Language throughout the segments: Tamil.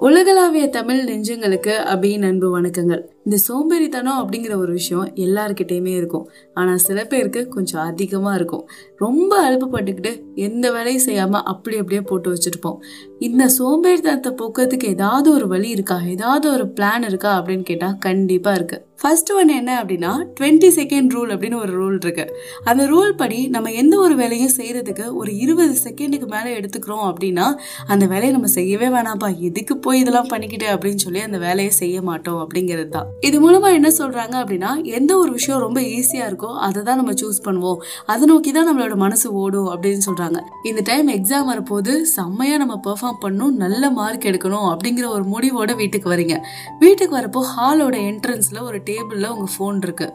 உலகளாவிய தமிழ் நெஞ்சங்களுக்கு அபியின் அன்பு வணக்கங்கள். இந்த சோம்பேறித்தனம் அப்படிங்கிற ஒரு விஷயம் எல்லாருக்கிட்டேயுமே இருக்கும். ஆனால் சில பேருக்கு கொஞ்சம் அதிகமாக இருக்கும். ரொம்ப அழுப்புப்பட்டுக்கிட்டு எந்த வேலையும் செய்யாமல் அப்படி அப்படியே போட்டு வச்சுருப்போம். இந்த சோம்பேறித்தனத்தை போக்குறதுக்கு ஏதாவது ஒரு வழி இருக்கா? ஏதாவது ஒரு பிளான் இருக்கா? அப்படின்னு கேட்டால் கண்டிப்பாக இருக்குது ஃபர்ஸ்ட் ஒன் என்ன அப்படின்னா டுவெண்ட்டி செகண்ட் ரூல் அப்படின்னு ஒரு ரூல் இருக்கு. அந்த ரூல் படி நம்ம எந்த ஒரு வேலையும் செய்யறதுக்கு ஒரு இருபது செகண்டுக்கு மேலே எடுத்துக்கிறோம் அப்படின்னா அந்த வேலையை நம்ம செய்யவே வேணாம்ப்பா. எதுக்கு போய் இதெல்லாம் பண்ணிக்கிட்டு அப்படின்னு சொல்லி அந்த வேலையை செய்ய மாட்டோம் அப்படிங்கிறது தான். இது மூலமா என்ன சொல்றாங்க அப்படின்னா எந்த ஒரு விஷயம் ரொம்ப ஈஸியா இருக்கோ அதை தான் நம்ம சூஸ் பண்ணுவோம். அதை நோக்கி தான் நம்மளோட மனசு ஓடும் அப்படின்னு சொல்றாங்க. இந்த டைம் எக்ஸாம் வரப்போது செம்மையா நம்ம பெர்ஃபார்ம் பண்ணணும் நல்ல மார்க் எடுக்கணும் அப்படிங்கிற ஒரு முடிவோட வீட்டுக்கு வரீங்க. வீட்டுக்கு வரப்போ ஹாலோட என்ட்ரன்ஸ்ல ஒரு டேபிள்ல உங்க ஃபோன் இருக்கு.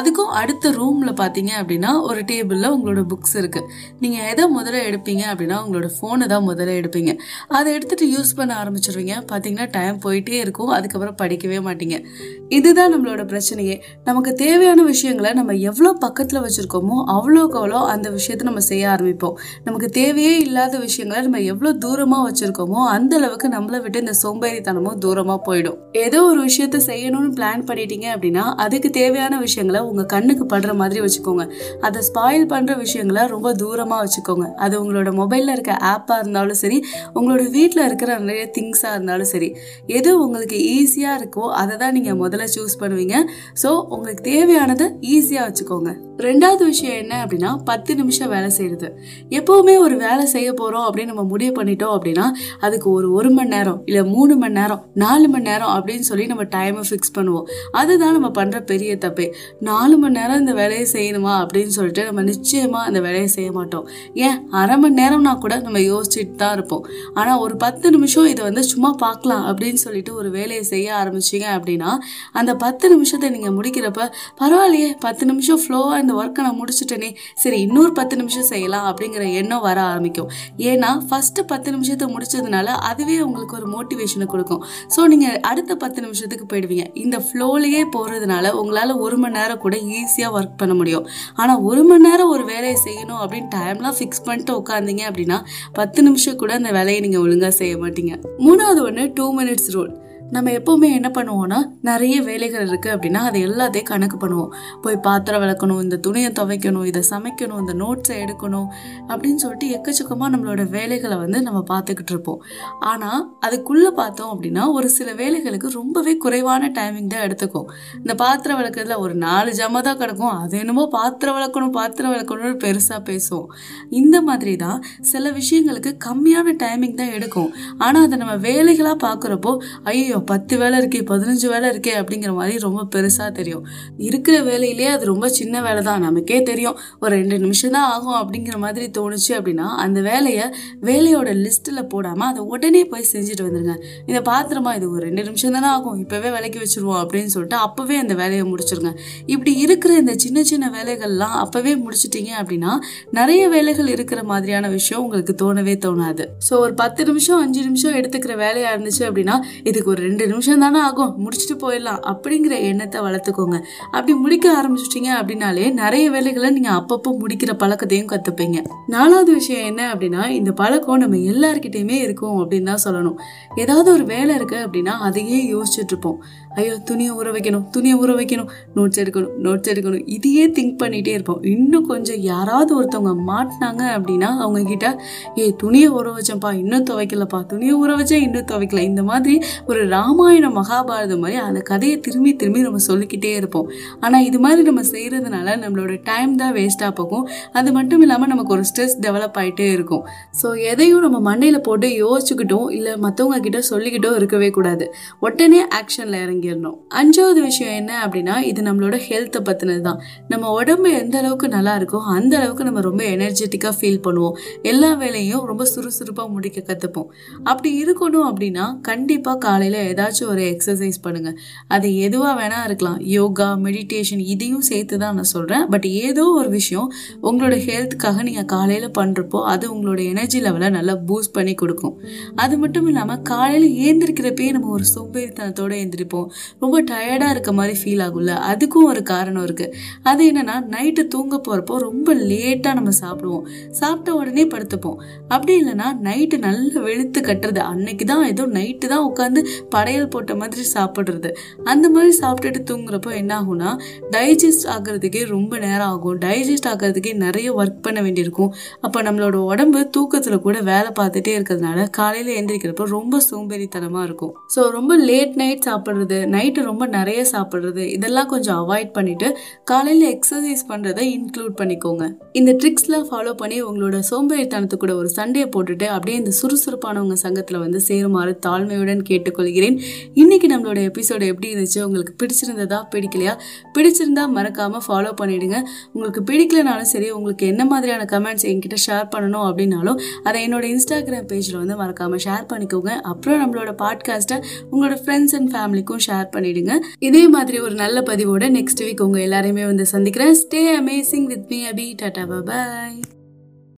அதுக்கும் அடுத்த ரூம்ல பாத்தீங்க அப்படின்னா ஒரு டேபிள்ல உங்களோட புக்ஸ் இருக்கு. நீங்க எதை முதல்ல எடுப்பீங்க அப்படின்னா உங்களோட ஃபோனை தான் முதல்ல எடுப்பீங்க. அதை எடுத்துட்டு யூஸ் பண்ண ஆரம்பிச்சிருவீங்க. பாத்தீங்கன்னா டைம் போயிட்டே இருக்கும். அதுக்கப்புறம் படிக்கவே மாட்டீங்க. இதுதான் நம்மளோட பிரச்சனையே. நமக்கு தேவையான விஷயங்களை நம்ம எவ்வளோ பக்கத்தில் வச்சுருக்கோமோ அவ்வளோக்கு அவ்வளோ அந்த விஷயத்தை நம்ம செய்ய ஆரம்பிப்போம். நமக்கு தேவையே இல்லாத விஷயங்களை நம்ம எவ்வளோ தூரமாக வச்சுருக்கோமோ அந்த அளவுக்கு நம்மளை விட்டு இந்த சோம்பேறித்தனமும் தூரமாக போயிடும். ஏதோ ஒரு விஷயத்த செய்யணும்னு பிளான் பண்ணிட்டீங்க அப்படின்னா அதுக்கு தேவையான விஷயங்களை உங்கள் கண்ணுக்கு படுற மாதிரி வச்சுக்கோங்க. அதை ஸ்பாயில் பண்ணுற விஷயங்களை ரொம்ப தூரமாக வச்சுக்கோங்க. அது உங்களோட மொபைலில் இருக்க ஆப்பாக இருந்தாலும் சரி உங்களோட வீட்டில் இருக்கிற நிறைய திங்ஸாக இருந்தாலும் சரி எது உங்களுக்கு ஈஸியாக இருக்கோ அதை தான் நீங்கள் முதல்ல சூஸ் பண்ணுவீங்க. ஸோ உங்களுக்கு தேவையானதை ஈஸியாக வச்சுக்கோங்க. ரெண்டாவது விஷயம் என்ன அப்படின்னா பத்து நிமிஷம் வேலை செய்கிறது எப்போவுமே ஒரு வேலை செய்ய போகிறோம் அப்படின்னு நம்ம முடிவு பண்ணிட்டோம் அப்படின்னா அதுக்கு ஒரு ஒரு மணி நேரம் இல்லை மூணு மணி நேரம் நாலு மணி நேரம் அப்படின்னு சொல்லி நம்ம டைமை ஃபிக்ஸ் பண்ணுவோம். அதுதான் நம்ம பண்ணுற பெரிய தப்பே. நாலு மணி நேரம் இந்த வேலையை செய்யணுமா அப்படின்னு சொல்லிட்டு நம்ம நிச்சயமாக அந்த வேலையை செய்ய மாட்டோம். ஏன்? அரை மணி நேரம்னா கூட நம்ம யோசிச்சுட்டு தான் இருப்போம். ஆனால் ஒரு பத்து நிமிஷம் இதை வந்து சும்மா பார்க்கலாம் அப்படின்னு சொல்லிட்டு ஒரு வேலையை செய்ய ஆரம்பிச்சிங்க அப்படின்னா அந்த பத்து நிமிஷத்தை நீங்கள் முடிக்கிறப்ப பரவாயில்லையே பத்து நிமிஷம் ஃப்ளோவாக இந்த ஒர்க்கை நான் முடிச்சுட்டேனே சரி இன்னொரு பத்து நிமிஷம் செய்யலாம் அப்படிங்கிற எண்ணம் வர ஆரம்பிக்கும். ஏன்னா ஃபஸ்ட்டு பத்து நிமிஷத்தை முடிச்சதுனால அதுவே உங்களுக்கு ஒரு மோட்டிவேஷனை கொடுக்கும். ஸோ நீங்கள் அடுத்த பத்து நிமிஷத்துக்கு போயிடுவீங்க. இந்த ஃப்ளோலையே போகிறதுனால உங்களால் ஒரு மணி நேரம் கூட ஈஸியாக ஒர்க் பண்ண முடியும். ஆனால் ஒரு மணி நேரம் ஒரு வேலையை செய்யணும் அப்படின்னு டைம்லாம் ஃபிக்ஸ் பண்ணிட்டு உட்காந்தீங்க அப்படின்னா பத்து நிமிஷம் கூட அந்த வேலையை நீங்கள் ஒழுங்காக செய்ய மாட்டீங்க. மூணாவது ஒன்று டூ மினிட்ஸ் ரூல் நம்ம எப்போவுமே என்ன பண்ணுவோம்னா நிறைய வேலைகள் இருக்குது அப்படின்னா அது எல்லாத்தையும் கணக்கு பண்ணுவோம். போய் பாத்திரம் விளக்கணும் இந்த துணியை துவைக்கணும் இதை சமைக்கணும் இந்த நோட்ஸை எடுக்கணும் அப்படின்னு சொல்லிட்டு எக்கச்சக்கமாக நம்மளோட வேலைகளை வந்து நம்ம பார்த்துக்கிட்டு இருப்போம். ஆனால் அதுக்குள்ளே பார்த்தோம் அப்படின்னா ஒரு சில வேலைகளுக்கு ரொம்பவே குறைவான டைமிங் தான் எடுத்துக்கும். இந்த பாத்திரம் விளக்குறதுல ஒரு நாலு ஜாம தான் கிடக்கும். அது என்னமோ பாத்திரம் விளக்கணும் பாத்திரம் விளக்கணும்னு பெருசாக பேசுவோம். இந்த மாதிரி தான் சில விஷயங்களுக்கு கம்மியான டைமிங் தான் எடுக்கும். ஆனால் அதை நம்ம வேலைகளாக பார்க்குறப்போ ஐயோ பத்து வேலை இருக்கே பதினஞ்சு வேலை இருக்கே அப்படிங்கிற மாதிரி ரொம்ப பெருசாக தெரியும். இருக்கிற வேலையிலே அது ரொம்ப சின்ன வேலை தான். நமக்கே தெரியும். ஒரு ரெண்டு நிமிஷம் தான் ஆகும் அப்படிங்கிற மாதிரி தோணுச்சு அப்படின்னா அந்த வேலையை வேலையோட லிஸ்ட்டில் போடாமல் அதை உடனே போய் செஞ்சுட்டு வந்துருங்க. இந்த பாத்திரமா இது ஒரு ரெண்டு நிமிஷம் தானே ஆகும். இப்போவே விலைக்கு வச்சுருவோம் அப்படின்னு சொல்லிட்டு அப்போவே அந்த வேலையை முடிச்சிருங்க. இப்படி இருக்கிற இந்த சின்ன சின்ன வேலைகள்லாம் அப்போவே முடிச்சிட்டீங்க அப்படின்னா நிறைய வேலைகள் இருக்கிற மாதிரியான விஷயம் உங்களுக்கு தோணவே தோணாது. ஸோ ஒரு பத்து நிமிஷம் அஞ்சு நிமிஷம் எடுத்துக்கிற வேலையாக இருந்துச்சு அப்படின்னா இதுக்கு ஒரு ரெண்டு நிமிஷம் தானே ஆகும். முடிச்சுட்டு போயிடலாம். அப்படிங்கிற எண்ணத்தை வளர்த்துக்கோங்க. அப்படி முடிக்க ஆரம்பிச்சிட்டிங்க அப்படின்னாலே நிறைய வேலைகளை நீங்கள் அப்பப்போ முடிக்கிற பழக்கத்தையும் கற்றுப்பீங்க நாலாவது விஷயம் என்ன அப்படின்னா இந்த பழக்கம் நம்ம எல்லாருக்கிட்டையுமே இருக்கும் அப்படின்னு தான் சொல்லணும். ஏதாவது ஒரு வேலை இருக்கு அப்படின்னா அதையே யோசிச்சுட்டு இருப்போம். ஐயோ துணியை ஊற வைக்கணும் துணியை ஊற வைக்கணும் நோட்ஸ் எடுக்கணும் நோட்ஸ் எடுக்கணும். இதையே திங்க் பண்ணிகிட்டே இருப்போம். இன்னும் கொஞ்சம் யாராவது ஒருத்தவங்க மாட்டினாங்க அப்படின்னா அவங்க கிட்ட ஏ துணியை ஊற வச்சேன்ப்பா இன்னும் துவைக்கலப்பா துணியை ஊற வச்சேன் இன்னும் துவைக்கல. இந்த மாதிரி ஒரு ராமாயணம் மகாபாரதம் மாதிரி அந்த கதையை திரும்பி திரும்பி நம்ம சொல்லிக்கிட்டே இருப்போம். ஆனால் இது மாதிரி நம்ம செய்கிறதுனால நம்மளோட டைம் தான் வேஸ்ட்டாக போகும். அது மட்டும் இல்லாமல் நமக்கு ஒரு ஸ்ட்ரெஸ் டெவலப் ஆகிட்டே இருக்கும். ஸோ எதையும் நம்ம மண்டையில் போட்டு யோசிச்சுக்கிட்டோம் இல்லை மற்றவங்க கிட்ட சொல்லிக்கிட்டோ இருக்கவே கூடாது. உடனே ஆக்ஷனில் இறங்கிடணும். அஞ்சாவது விஷயம் என்ன அப்படின்னா இது நம்மளோட ஹெல்த்தை பற்றினது தான் நம்ம உடம்பு எந்த அளவுக்கு நல்லா இருக்கோ அந்த அளவுக்கு நம்ம ரொம்ப எனர்ஜெட்டிக்காக ஃபீல் பண்ணுவோம். எல்லா வேலையும் ரொம்ப சுறுசுறுப்பாக முடிக்க கற்றுப்போம் அப்படி இருக்கணும் அப்படின்னா கண்டிப்பாக காலையில் ஏதாச்சும் ஒரு எக்ஸசைஸ் பண்ணுங்கள் அது எதுவாக வேணால் இருக்கலாம். யோகா மெடிடேஷன் இதையும் சேர்த்து தான் நான் சொல்கிறேன் பட் ஏதோ ஒரு விஷயம் உங்களோட ஹெல்த்துக்காக நீங்கள் காலையில் பண்ணுறப்போ அது உங்களோட எனர்ஜி லெவலை நல்லா பூஸ்ட் பண்ணி கொடுக்கும். அது மட்டும் இல்லாமல் காலையில் ஏந்திருக்கிறப்பே நம்ம ஒரு சோம்பேறித்தனத்தோடு எழுந்திரிப்போம் ரொம்ப டயர்டாக இருக்க மாதிரி ஃபீல் ஆகும்ல. அதுக்கும் ஒரு காரணம் இருக்குது அது என்னென்னா நைட்டு தூங்க போகிறப்போ ரொம்ப லேட்டாக நம்ம சாப்பிடுவோம். சாப்பிட்ட உடனே படுத்துப்போம். அப்படி இல்லைன்னா நைட்டு நல்லா வெளுத்து கட்டுறது. அன்னைக்கு தான் ஏதோ நைட்டு தான் உட்காந்து படையல் போட்ட மாதிரி சாப்பிட்றது. அந்த மாதிரி சாப்பிட்டுட்டு தூங்குறப்போ என்ன ஆகும்னா டைஜஸ்ட் ஆகிறதுக்கே ரொம்ப நேரம் ஆகும். டைஜஸ்ட் ஆகிறதுக்கே நிறைய ஒர்க் பண்ண வேண்டியிருக்கும். அப்போ நம்மளோட உடம்பு தூக்கத்தில் கூட வேலை பார்த்துட்டே இருக்கிறதுனால காலையில் எழுந்திரிக்கிறப்போ ரொம்ப சோம்பேறித்தனமாக இருக்கும். ஸோ ரொம்ப லேட் நைட் சாப்பிட்றது நைட்டு ரொம்ப நிறைய சாப்பிட்றது இதெல்லாம் கொஞ்சம் அவாய்ட் பண்ணிவிட்டு காலையில் எக்ஸசைஸ் பண்ணுறதை இன்க்ளூட் பண்ணிக்கோங்க. இந்த ட்ரிக்ஸ்லாம் ஃபாலோ பண்ணி உங்களோட சோம்பேறித்தனத்துக்கு கூட ஒரு சண்டையை போட்டுட்டு அப்படியே இந்த சுறுசுறுப்பானவங்க சங்கத்தில் வந்து சேருமாறு தாழ்மையுடன் கேட்டுக்கொள்கிறேன். இன்னைக்கு நம்மளோட எபிசோடு எப்படி இருந்துச்சு? உங்களுக்கு பிடிச்சிருந்ததா? பிடிக்கலையா? பிடிச்சிருந்தா மறக்காமல் ஃபாலோ பண்ணிடுங்க. உங்களுக்கு பிடிக்கலனாலும் சரி உங்களுக்கு என்ன மாதிரியான கமெண்ட்ஸ் என்கிட்ட ஷேர் பண்ணணும் அப்படின்னாலும் அதை என்னோட இன்ஸ்டாகிராம் பேஜில் வந்து மறக்காமல் ஷேர் பண்ணிக்கோங்க. அப்புறம் நம்மளோட பாட்காஸ்ட்டை உங்களோட ஃப்ரெண்ட்ஸ் அண்ட் ஃபேமிலிக்கும் ஷேர் பண்ணிடுங்க. இதே மாதிரி ஒரு நல்ல பதிவோட நெக்ஸ்ட் வீக் உங்கள் எல்லாரையுமே வந்து சந்திக்கிறேன். Stay amazing with me Abhi tata bye